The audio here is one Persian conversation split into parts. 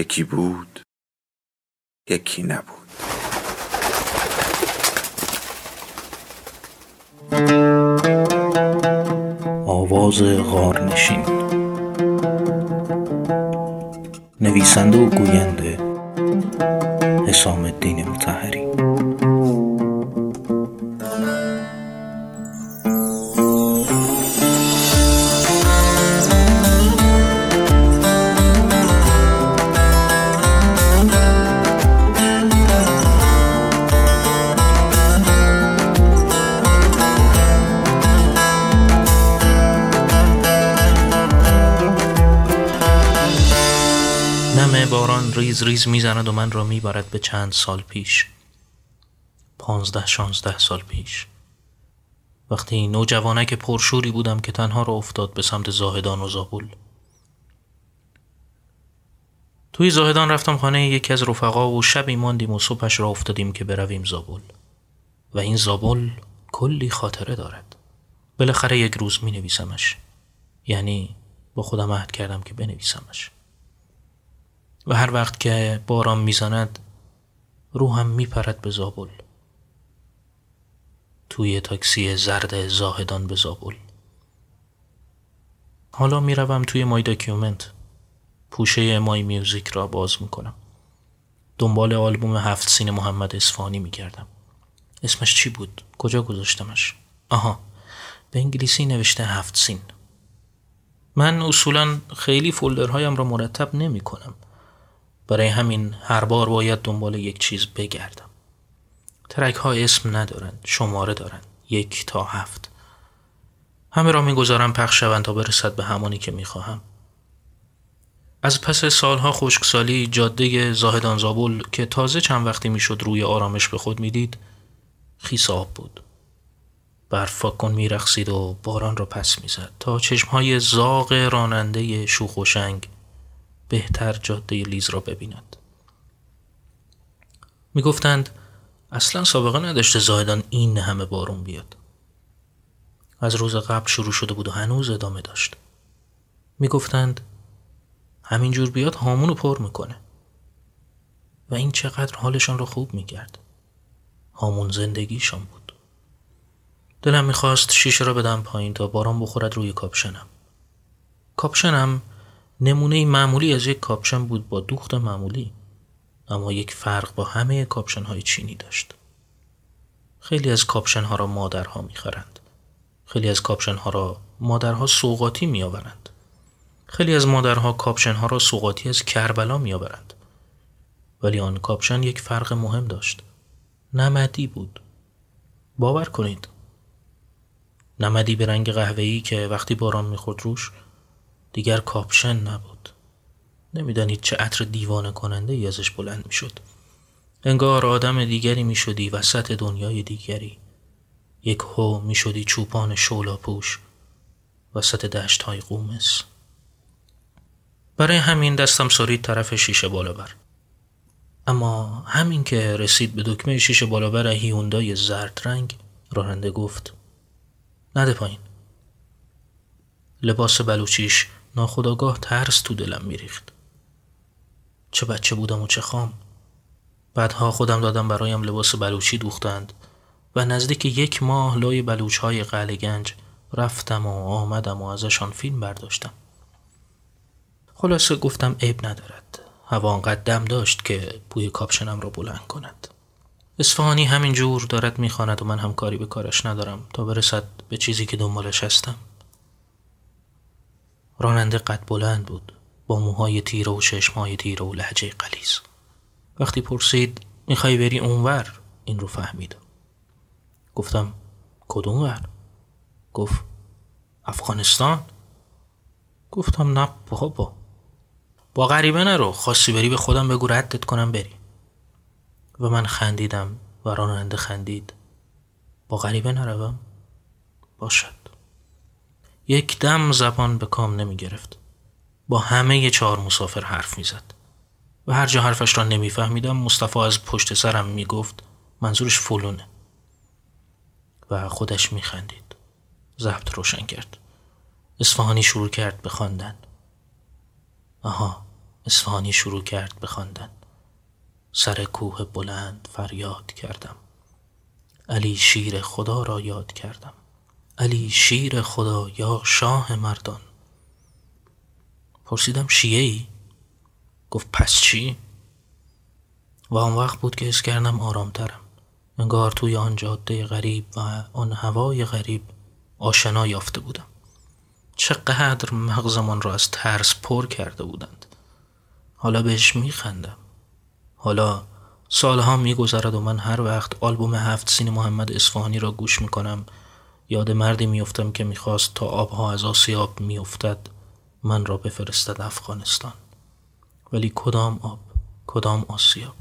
یکی بود یکی نبود. آواز غارنشین. نویسنده و گوینده حسام الدین متحری ریز ریز می‌زند و من را می‌برد به چند سال پیش. پانزده شانزده سال پیش. وقتی نوجوانک پرشوری بودم که تنها را افتاد به سمت زاهدان و زابل. توی زاهدان رفتم خانه یکی از رفقا و شبی ماندیم و صبحش را افتادیم که برویم زابل. و این زابل کلی خاطره دارد. بالاخره یک روز می نویسمش یعنی با خودم عهد کردم که بنویسمش. و هر وقت که باران می‌زند روحم میپرد به زابل. توی تاکسی زرد زاهدان به زابل. حالا می‌روم توی My Document پوشه My Music را باز می‌کنم. دنبال آلبوم هفت سین محمد اصفهانی میگردم. اسمش چی بود؟ کجا گذاشتمش؟ آها به انگلیسی نوشته هفت سین. من اصولا خیلی فولدرهایم را مرتب نمی کنم برای همین هر بار باید دنبال یک چیز بگردم. ترک ها اسم ندارند شماره دارند یک تا هفت. همه را می‌گذارم پخش شوند تا برسد به همانی که می‌خواهم. از پس سالها خشکسالی جاده زاهدان زابل که تازه چند وقتی می‌شد روی آرامش به خود می‌دید خیس آب بود فاکن میرخصید و باران را پس می‌زد تا چشمهای زاغ راننده شوخ و شنگ بهتر جاده لیز را ببیند. می گفتند اصلا سابقه نداشته زایدان این همه بارون بیاد. از روز قبل شروع شده بود و هنوز ادامه داشت. می گفتند همینجور بیاد هامونو پر می‌کنه. و این چقدر حالشان را خوب می‌کرد. هامون زندگیشان بود. دلم می‌خواست شیشه را بدم پایین تا باران بخورد روی کاپشنم. کاپشنم نمونه معمولی از یک کاپشن بود با دوخت معمولی. اما یک فرق با همه کاپشن های چینی داشت. خیلی از کاپشن ها را مادرها می‌خرند. خیلی از کاپشن ها را مادرها سوقاتی میآورند. خیلی از مادرها کاپشن ها را سوقاتی از کربلا میآورند. ولی آن کاپشن یک فرق مهم داشت. نمدی بود. باور کنید. نمدی به رنگ قهوه‌ای که وقتی باران می‌خورد روش دیگر کاپشن نبود. نمی‌دانید چه عطر دیوانه کننده ای ازش بلند می‌شد. انگار آدم دیگری می‌شدی وسط دنیای دیگری. یک هو می‌شدی چوپان شولا پوش وسط دشت های قومس. برای همین دستم سارید طرف شیشه بالا بر. اما همین که رسید به دکمه شیشه بالا بر هیوندای زرد رنگ راننده گفت نده پایین. لباس بلوچیش ناخداگاه ترس تو دلم میریخت. چه بچه بودم و چه خام. بعدها خودم دادم برایم لباس بلوچی دوختند و نزدیک یک ماه لای بلوچ های گنج رفتم و آمدم و ازشان فیلم برداشتم. خلاصه گفتم عیب ندارد. هوا انقدر دم داشت که بوی کاپشنم را بلند کند. اصفهانی همین جور دارد می‌خواند و من هم کاری به کارش ندارم تا برسد به چیزی که دنبالش هستم. راننده قد بلند بود. با موهای تیره و چشمهای تیره و لحجه قلیز وقتی پرسید می‌خوای بری اونور؟ این رو فهمیدم گفتم کدوم ور؟ گفت افغانستان. گفتم نه بابا. با غریبه نرو خواستی بری به خودم بگو ردت کنم بری. و من خندیدم و راننده خندید. با غریبه نروم؟ باشد. یک دم زبان به کام نمی گرفت با همه چهار مسافر حرف می‌زد. و هر جا حرفش را نمیفهمیدم مصطفی از پشت سرم می‌گفت منظورش فلونه. و خودش میخندید. ضبط روشن کرد. اصفهانی شروع کرد به خواندن. آها اصفهانی شروع کرد به خواندن. سر کوه بلند فریاد کردم. علی شیر خدا را یاد کردم. علی شیر خدا یا شاه مردان. پرسیدم شیعه ای؟ گفت پس چی؟ و آن وقت بود که اس کردم آرامترم. انگار توی آن جاده غریب و آن هوای غریب آشنا یافته بودم. چقدر مغزمان را از ترس پر کرده بودند. حالا بهش میخندم. حالا سالها میگذرد و من هر وقت آلبوم هفت سین محمد اصفهانی را گوش می‌کنم یاد مردی میافتم که می‌خواست تا آبها از آسیاب میافتد من را بفرستد افغانستان. ولی کدام آب؟ کدام آسیاب؟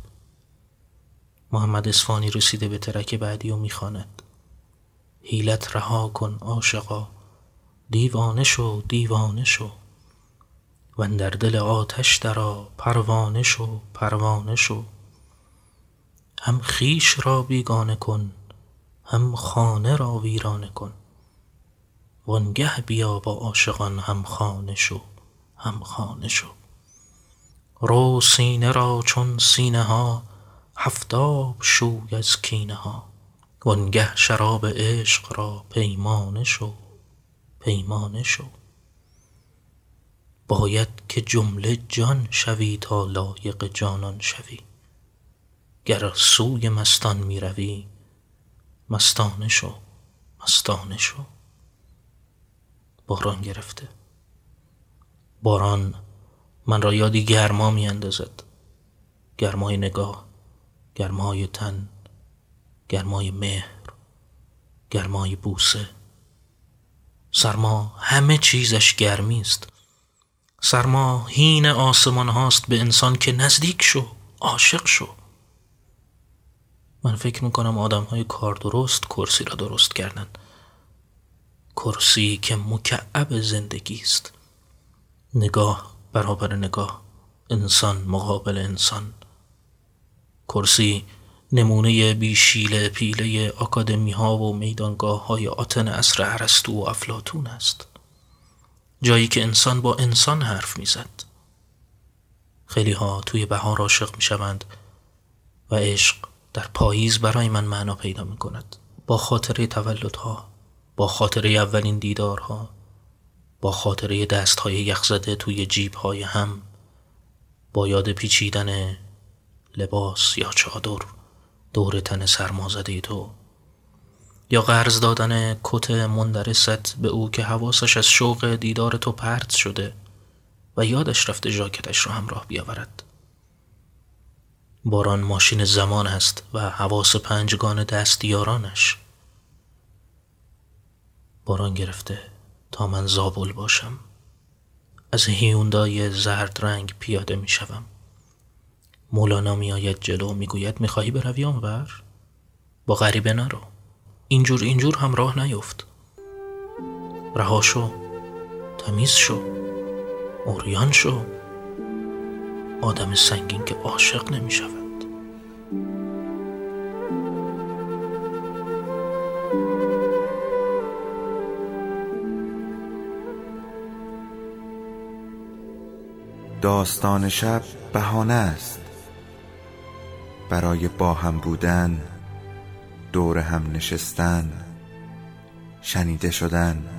محمد اصفهانی رسیده به ترک بعدی و می‌خواند. حیلت رها کن عاشقا دیوانه شو دیوانه شو. و در دل آتش درا پروانه شو پروانه شو. هم خیش را بیگانه کن هم خانه را ویرانه کن. وانگه بیا با عاشقان هم خانه شو هم خانه شو. رو سینه را چون سینه ها هفتاب شوی از کینه ها. وانگه شراب عشق را پیمانه شو پیمانه شو. باید که جمله جان شوی تا لایق جانان شوی. گر سوی مستان می روی مستانه شو مستانه شو. باران گرفته. باران من را یادی گرما می اندازد. گرمای نگاه گرمای تن گرمای مهر گرمای بوسه. سرما همه چیزش گرمی است. سرما هین آسمان هاست به انسان که نزدیک شو عاشق شو. من فکر می‌کنم آدم های کار درست کرسی را درست کردن. کرسی که مکعب زندگی است. نگاه برابر نگاه. انسان مقابل انسان. کرسی نمونه بیشیل پیله آکادمی ها و میدانگاه های آتن اصر عرستو و افلاتون است. جایی که انسان با انسان حرف می‌زد. خیلی ها توی بهار عاشق می شوند و عشق در پاییز برای من معنا پیدا می کند با خاطره تولدها با خاطره اولین دیدارها با خاطره دست های یخزده توی جیب های هم با یاد پیچیدن لباس یا چادر دور تن سرمازده تو یا قرض دادن کت مندرست به او که حواسش از شوق دیدار تو پرت شده و یادش رفته ژاکتش را همراه بیاورد. باران ماشین زمان است و حواس پنجگان دستیارانش. باران گرفته تا من زابل باشم. از هیوندای زرد رنگ پیاده می شوم. مولانا می آید جلو می گوید می خواهی بروی آنور؟ با غریبه نرو. اینجور اینجور هم راه نیفت. رها شو تمیز شو اوریان شو. آدم سنگین که عاشق نمی شود داستان شب بهانه است. برای با هم بودن دور هم نشستن شنیده شدن.